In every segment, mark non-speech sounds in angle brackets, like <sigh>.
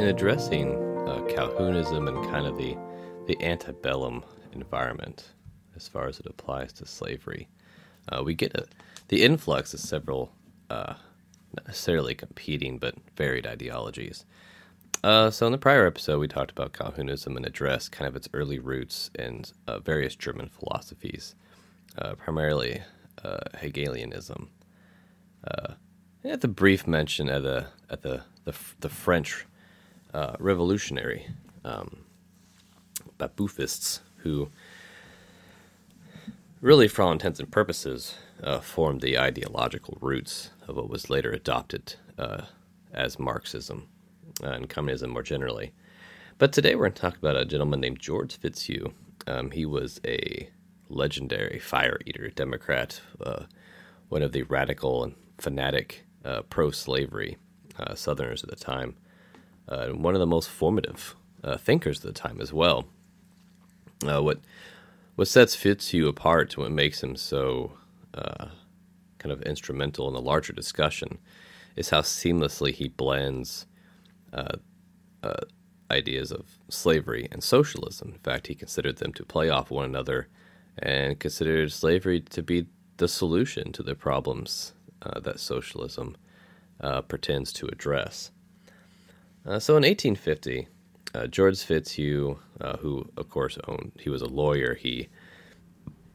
in addressing uh, Calhounism and kind of the the antebellum environment as far as it applies to slavery, uh, we get a, the influx of several uh, not necessarily competing but varied ideologies. Uh, so in the prior episode, we talked about Calhounism and addressed kind of its early roots in uh, various German philosophies, uh, primarily uh, Hegelianism. Uh, at the brief mention at the at the the, the French uh, revolutionary um, who really, for all intents and purposes, formed the ideological roots of what was later adopted as Marxism and communism more generally. But today we're going to talk about a gentleman named George Fitzhugh. Um, he was a legendary fire eater, Democrat, uh, one of the radical and fanatic uh, pro slavery uh, Southerners at the time, uh, one of the most formative uh, thinkers of the time as well. Uh, what what sets Fitzhugh apart, what makes him so kind of instrumental in the larger discussion, is how seamlessly he blends uh, uh, ideas of slavery and socialism. In fact, he considered them to play off one another and considered slavery to be the solution to the problems uh, that socialism uh, pretends to address. Uh, so in 1850, uh, George Fitzhugh, who of course owned, he was a lawyer. He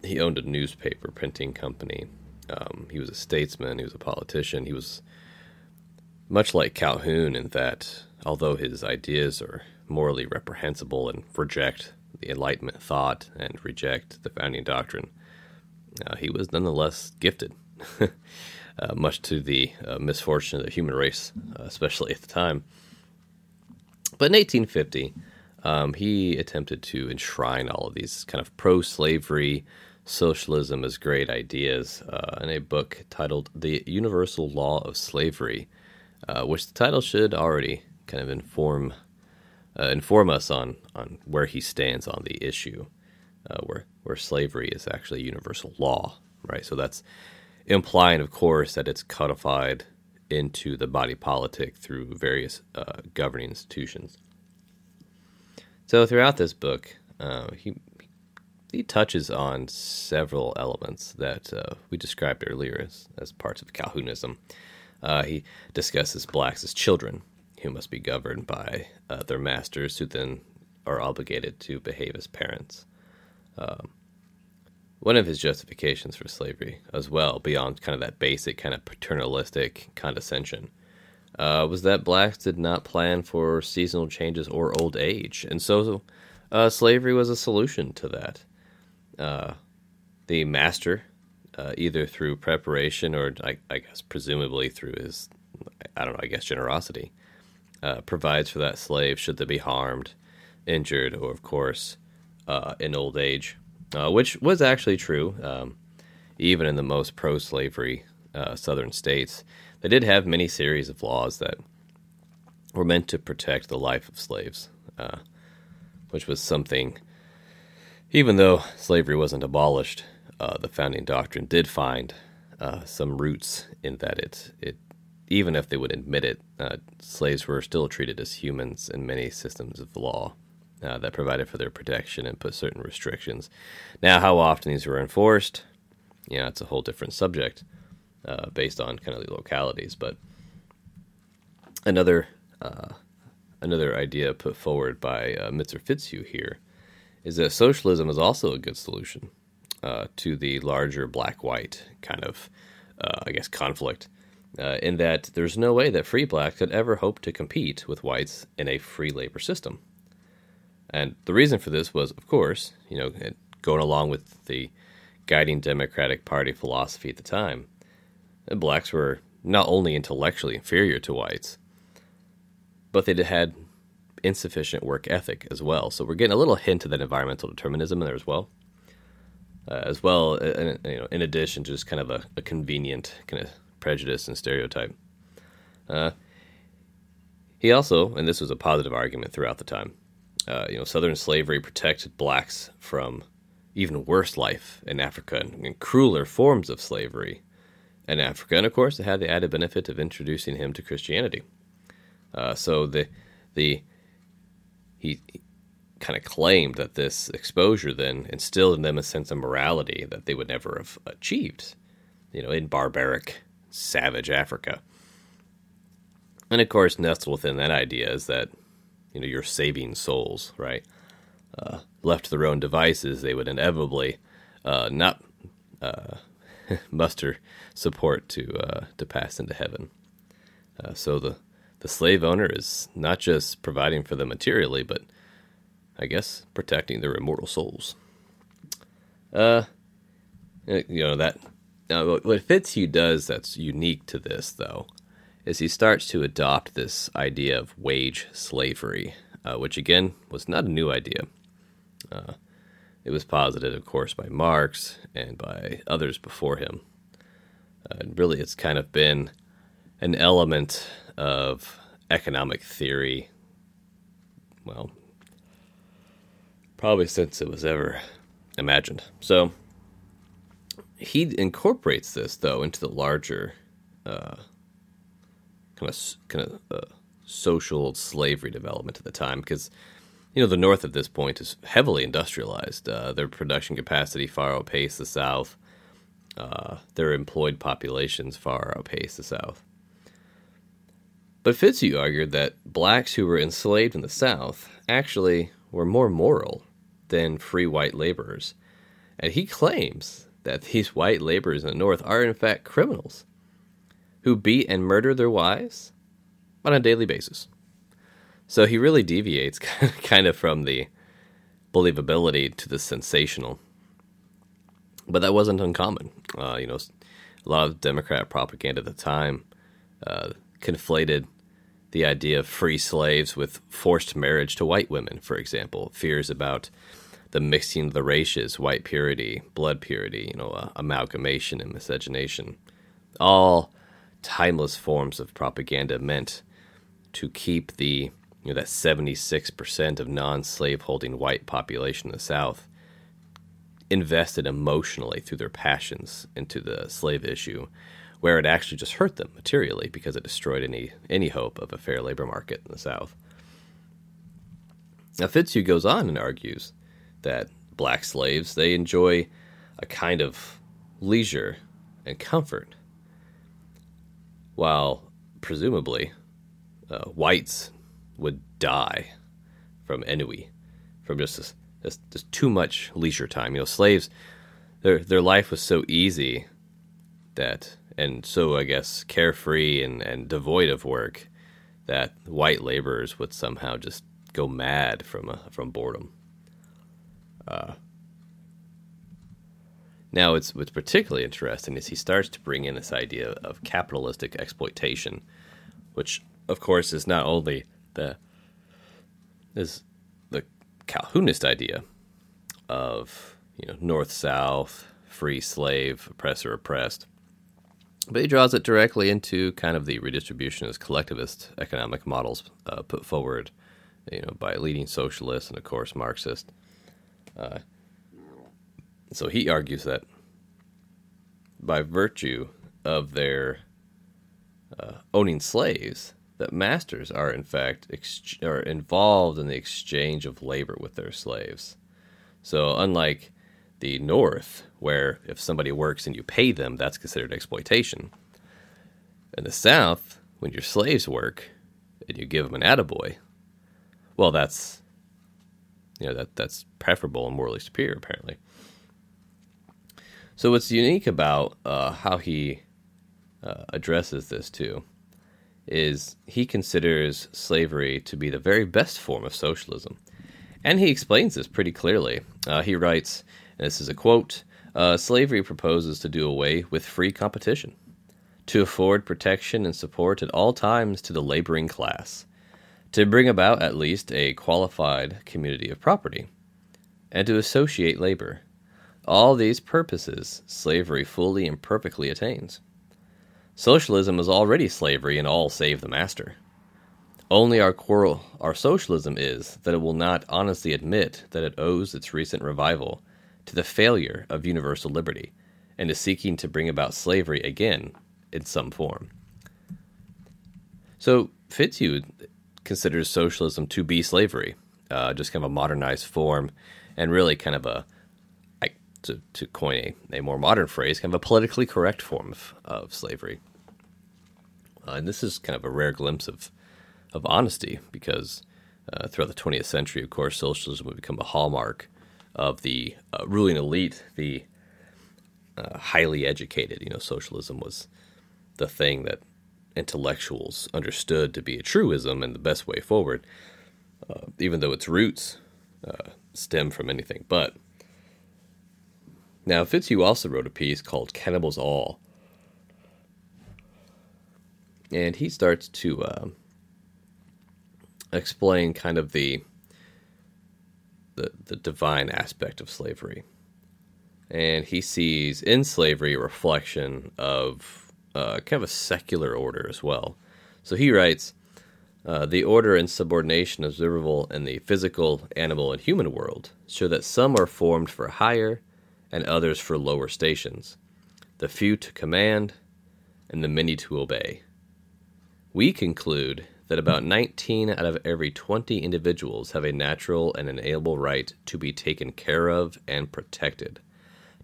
he owned a newspaper printing company. Um, he was a statesman. He was a politician. He was much like Calhoun in that, although his ideas are morally reprehensible and reject the Enlightenment thought and reject the founding doctrine, uh, he was nonetheless gifted, <laughs> uh, much to the uh, misfortune of the human race, uh, especially at the time. But in 1850, um, he attempted to enshrine all of these kind of pro slavery, socialism as great ideas uh, in a book titled The Universal Law of Slavery uh, which the title should already kind of inform uh, inform us on on where he stands on the issue, uh, where where slavery is actually universal law, right? So that's implying, of course, that it's codified into the body politic through various uh, governing institutions. So throughout this book, uh, he he touches on several elements that uh, we described earlier as, as parts of Calhounism. Uh, he discusses blacks as children who must be governed by uh, their masters, who then are obligated to behave as parents. Um, one of his justifications for slavery, as well, beyond kind of that basic kind of paternalistic condescension, uh, was that blacks did not plan for seasonal changes or old age, and so uh, slavery was a solution to that. Uh, the master uh, either through preparation or I, I, guess presumably through his, I don't know, I guess generosity, uh, provides for that slave should they be harmed, injured, or of course uh, in old age, uh, which was actually true. Um, even in the most pro-slavery uh, southern states, they did have many series of laws that were meant to protect the life of slaves, uh, which was something. Even though slavery wasn't abolished, uh, the founding doctrine did find uh, some roots in that it it even if they would admit it, uh, slaves were still treated as humans in many systems of law uh, that provided for their protection and put certain restrictions. Now, how often these were enforced, yeah, it's a whole different subject uh, based on kind of the localities. But another uh, another idea put forward by uh, Mitzer Fitzhugh here is that socialism is also a good solution uh, to the larger black white kind of, uh, I guess, conflict. Uh, in that there's no way that free blacks could ever hope to compete with whites in a free labor system. And the reason for this was, of course, you know, going along with the guiding Democratic Party philosophy at the time, blacks were not only intellectually inferior to whites, but they had insufficient work ethic as well. So we're getting a little hint of that environmental determinism in there as well uh, as well. Uh, you know, in addition to just kind of a, a convenient kind of prejudice and stereotype. Uh, he also, and this was a positive argument throughout the time, uh, you know, Southern slavery protected blacks from even worse life in Africa and, and, crueler forms of slavery in Africa. And of course, it had the added benefit of introducing him to Christianity. Uh, so the the he kind of claimed that this exposure then instilled in them a sense of morality that they would never have achieved, you know, in barbaric, savage Africa. And of course, nestled within that idea is that, you know, you're saving souls, right? Uh, left to their own devices, they would inevitably uh, not uh, <laughs> muster support to uh, to pass into heaven. Uh, so the the slave owner is not just providing for them materially, but I guess protecting their immortal souls. Uh, you know that. Now, what Fitzhugh does that's unique to this, though, is he starts to adopt this idea of wage slavery, uh, which again was not a new idea. Uh, it was posited, of course, by Marx and by others before him. Uh, and really, it's kind of been an element of economic theory, well, probably since it was ever imagined. So he incorporates this, though, into the larger uh, kind of kind of uh, social slavery development at the time, because you know the North at this point is heavily industrialized. Uh, their production capacity far outpaced the South. Uh, their employed populations far outpaced the South. But Fitzhugh argued that blacks who were enslaved in the South actually were more moral than free white laborers. And he claims that these white laborers in the North are, in fact, criminals who beat and murder their wives on a daily basis. So he really deviates <laughs> kind of from the believability to the sensational. But that wasn't uncommon. Uh, you know, a lot of Democrat propaganda at the time uh, conflated the idea of free slaves with forced marriage to white women, for example, fears about the mixing of the races, white purity, blood purity, you know, uh, amalgamation and miscegenation. All timeless forms of propaganda meant to keep the you know that 76% of non-slaveholding white population in the south invested emotionally through their passions into the slave issue where it actually just hurt them materially because it destroyed any any hope of a fair labor market in the South. Now Fitzhugh goes on and argues that black slaves they enjoy a kind of leisure and comfort, while presumably uh, whites would die from ennui, from just, just just too much leisure time. You know, slaves their their life was so easy that and so I guess carefree and, and devoid of work that white laborers would somehow just go mad from uh, from boredom. Uh, now, it's what's particularly interesting is he starts to bring in this idea of capitalistic exploitation, which, of course, is not only the is the Calhounist idea of you know north south, free slave, oppressor oppressed, but he draws it directly into kind of the redistributionist collectivist economic models uh, put forward, you know, by leading socialists and of course Marxists. Uh, so he argues that by virtue of their uh, owning slaves, that masters are in fact ex- are involved in the exchange of labor with their slaves. So unlike the North, where if somebody works and you pay them, that's considered exploitation. In the South, when your slaves work and you give them an attaboy, well, that's you know that that's preferable and morally superior, apparently. So what's unique about uh, how he uh, addresses this too is he considers slavery to be the very best form of socialism, and he explains this pretty clearly. Uh, he writes, this is a quote uh, Slavery proposes to do away with free competition, to afford protection and support at all times to the laboring class, to bring about at least a qualified community of property, and to associate labor. All these purposes slavery fully and perfectly attains. Socialism is already slavery in all save the master. Only our quarrel, our socialism is that it will not honestly admit that it owes its recent revival to the failure of universal liberty and is seeking to bring about slavery again in some form. So Fitzhugh considers socialism to be slavery, uh, just kind of a modernized form, and really kind of a, to, to coin a, a more modern phrase, kind of a politically correct form of, of slavery. Uh, and this is kind of a rare glimpse of, of honesty because uh, throughout the 20th century, of course, socialism would become a hallmark of the uh, ruling elite, the uh, highly educated. You know, socialism was the thing that intellectuals understood to be a truism and the best way forward, uh, even though its roots uh, stem from anything but. Now, Fitzhugh also wrote a piece called Cannibals All. And he starts to uh, explain kind of the, the the divine aspect of slavery. And he sees in slavery a reflection of uh, kind of a secular order as well. So he writes uh, The order and subordination observable in the physical, animal, and human world show that some are formed for higher and others for lower stations, the few to command and the many to obey. We conclude that about 19 out of every 20 individuals have a natural and inalienable right to be taken care of and protected,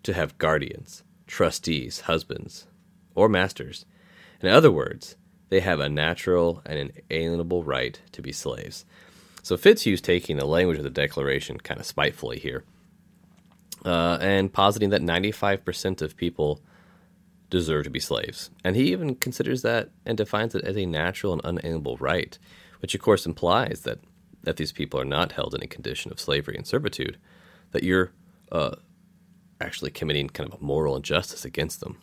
to have guardians, trustees, husbands, or masters. In other words, they have a natural and inalienable right to be slaves. So Fitzhugh's taking the language of the Declaration kind of spitefully here, uh, and positing that 95% of people deserve to be slaves. And he even considers that and defines it as a natural and unalienable right, which of course implies that, that these people are not held in a condition of slavery and servitude, that you're uh, actually committing kind of a moral injustice against them.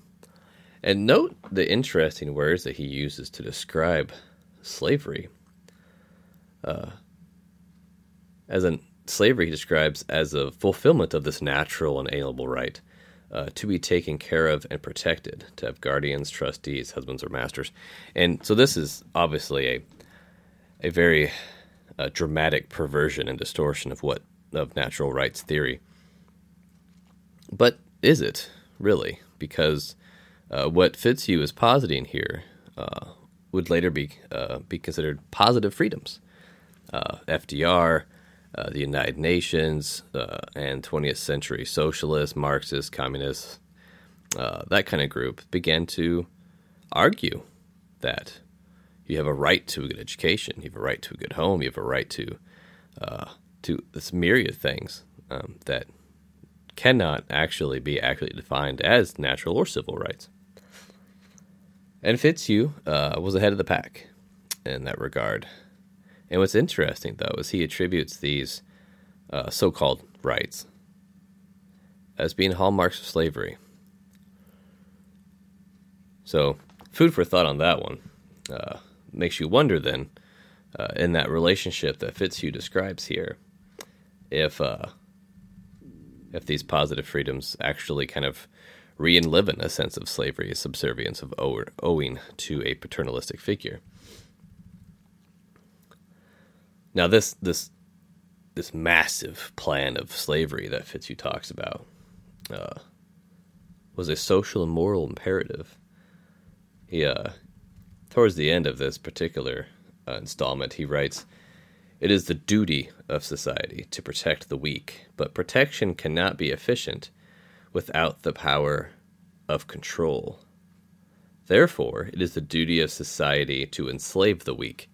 And note the interesting words that he uses to describe slavery. Uh, as in slavery, he describes as a fulfillment of this natural and alienable right uh, to be taken care of and protected, to have guardians, trustees, husbands, or masters. And so this is obviously a a very uh, dramatic perversion and distortion of what of natural rights theory. But is it really? Because uh, what Fitzhugh is positing here uh, would later be uh, be considered positive freedoms. Uh, FDR, uh, the United Nations, uh, and 20th century socialists, Marxists, communists, that kind of group began to argue that you have a right to a good education, you have a right to a good home, you have a right to to this myriad of things um, that cannot actually be accurately defined as natural or civil rights. And Fitzhugh uh, was ahead of the pack in that regard. And what's interesting, though, is he attributes these uh, so called rights as being hallmarks of slavery. So, food for thought on that one. Uh, makes you wonder then, uh, in that relationship that Fitzhugh describes here, if uh, if these positive freedoms actually kind of re-enliven a sense of slavery subservience of owing to a paternalistic figure. Now, this this this massive plan of slavery that Fitzhugh talks about uh, was a social and moral imperative. He, uh, towards the end of this particular uh, installment, he writes, "It is the duty of society to protect the weak, but protection cannot be efficient without the power of control. Therefore, it is the duty of society to enslave the weak.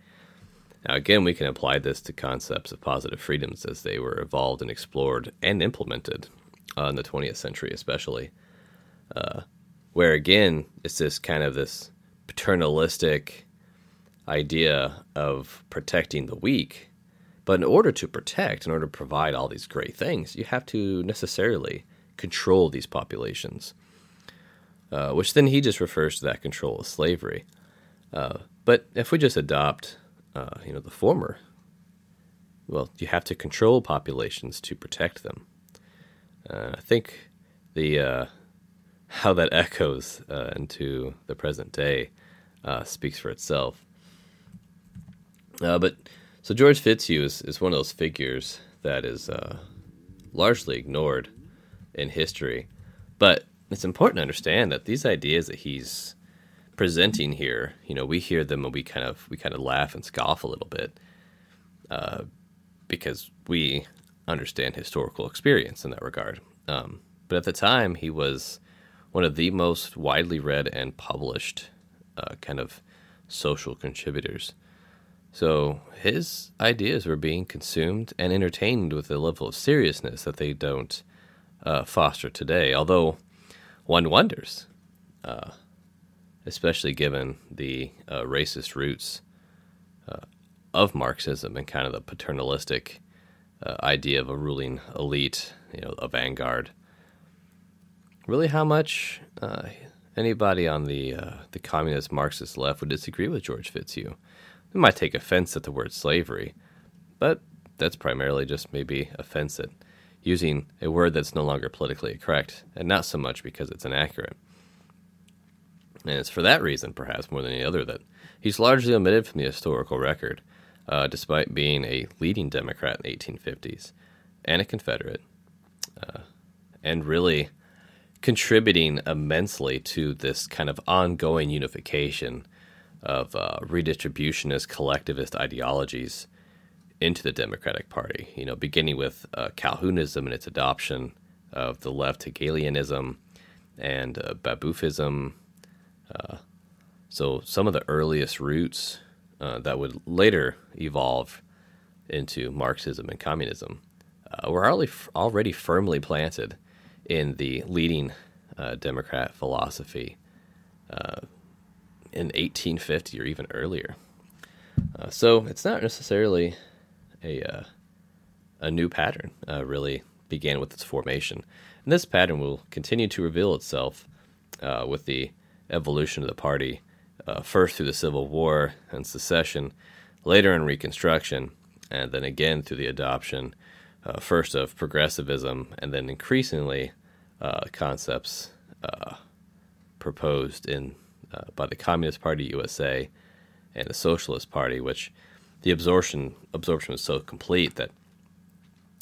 Now, again, we can apply this to concepts of positive freedoms as they were evolved and explored and implemented uh, in the 20th century, especially. Uh, where again, it's this kind of this paternalistic idea of protecting the weak. But in order to protect, in order to provide all these great things, you have to necessarily control these populations, uh, which then he just refers to that control as slavery. Uh, but if we just adopt, uh, you know, the former, well, you have to control populations to protect them. Uh, I think the uh, <laughs> how that echoes uh, into the present day speaks for itself. but so George Fitzhugh is, is one of those figures that is largely ignored in history. But it's important to understand that these ideas that he's presenting here, you know, we hear them and we kind of we kind of laugh and scoff a little bit. uh, because we understand historical experience in that regard. Um, but at the time, he was one of the most widely read and published uh, kind of social contributors. So his ideas were being consumed and entertained with a level of seriousness that they don't uh, foster today. Although one wonders, uh, especially given the uh, racist roots uh, of Marxism and kind of the paternalistic uh, idea of a ruling elite, you know, a vanguard. Really, how much uh, anybody on the the communist Marxist left would disagree with George Fitzhugh? They might take offense at the word slavery, but that's primarily just maybe offense at using a word that's no longer politically correct, and not so much because it's inaccurate. And it's for that reason, perhaps more than any other, that he's largely omitted from the historical record, uh, despite being a leading Democrat in the 1850s and a Confederate, uh, and really contributing immensely to this kind of ongoing unification of uh, redistributionist collectivist ideologies into the Democratic Party. You know, beginning with uh, Calhounism and its adoption of the left Hegelianism and uh. Uh, so some of the earliest roots uh, that would later evolve into Marxism and communism uh, were already, already firmly planted in the leading uh, Democrat philosophy in 1850 or even earlier. Uh, so it's not necessarily a uh, a new pattern. Uh, really began with its formation, and this pattern will continue to reveal itself uh, with the evolution of the party, uh, first through the Civil War and secession, later in Reconstruction, and then again through the adoption, uh, first of progressivism, and then increasingly concepts proposed in uh, by the Communist Party USA and the Socialist Party, which the absorption absorption was so complete that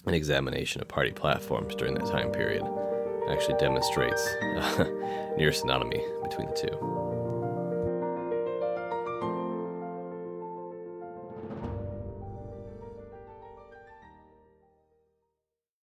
an examination of party platforms during that time period actually demonstrates <laughs> uh, near synonymy between the two.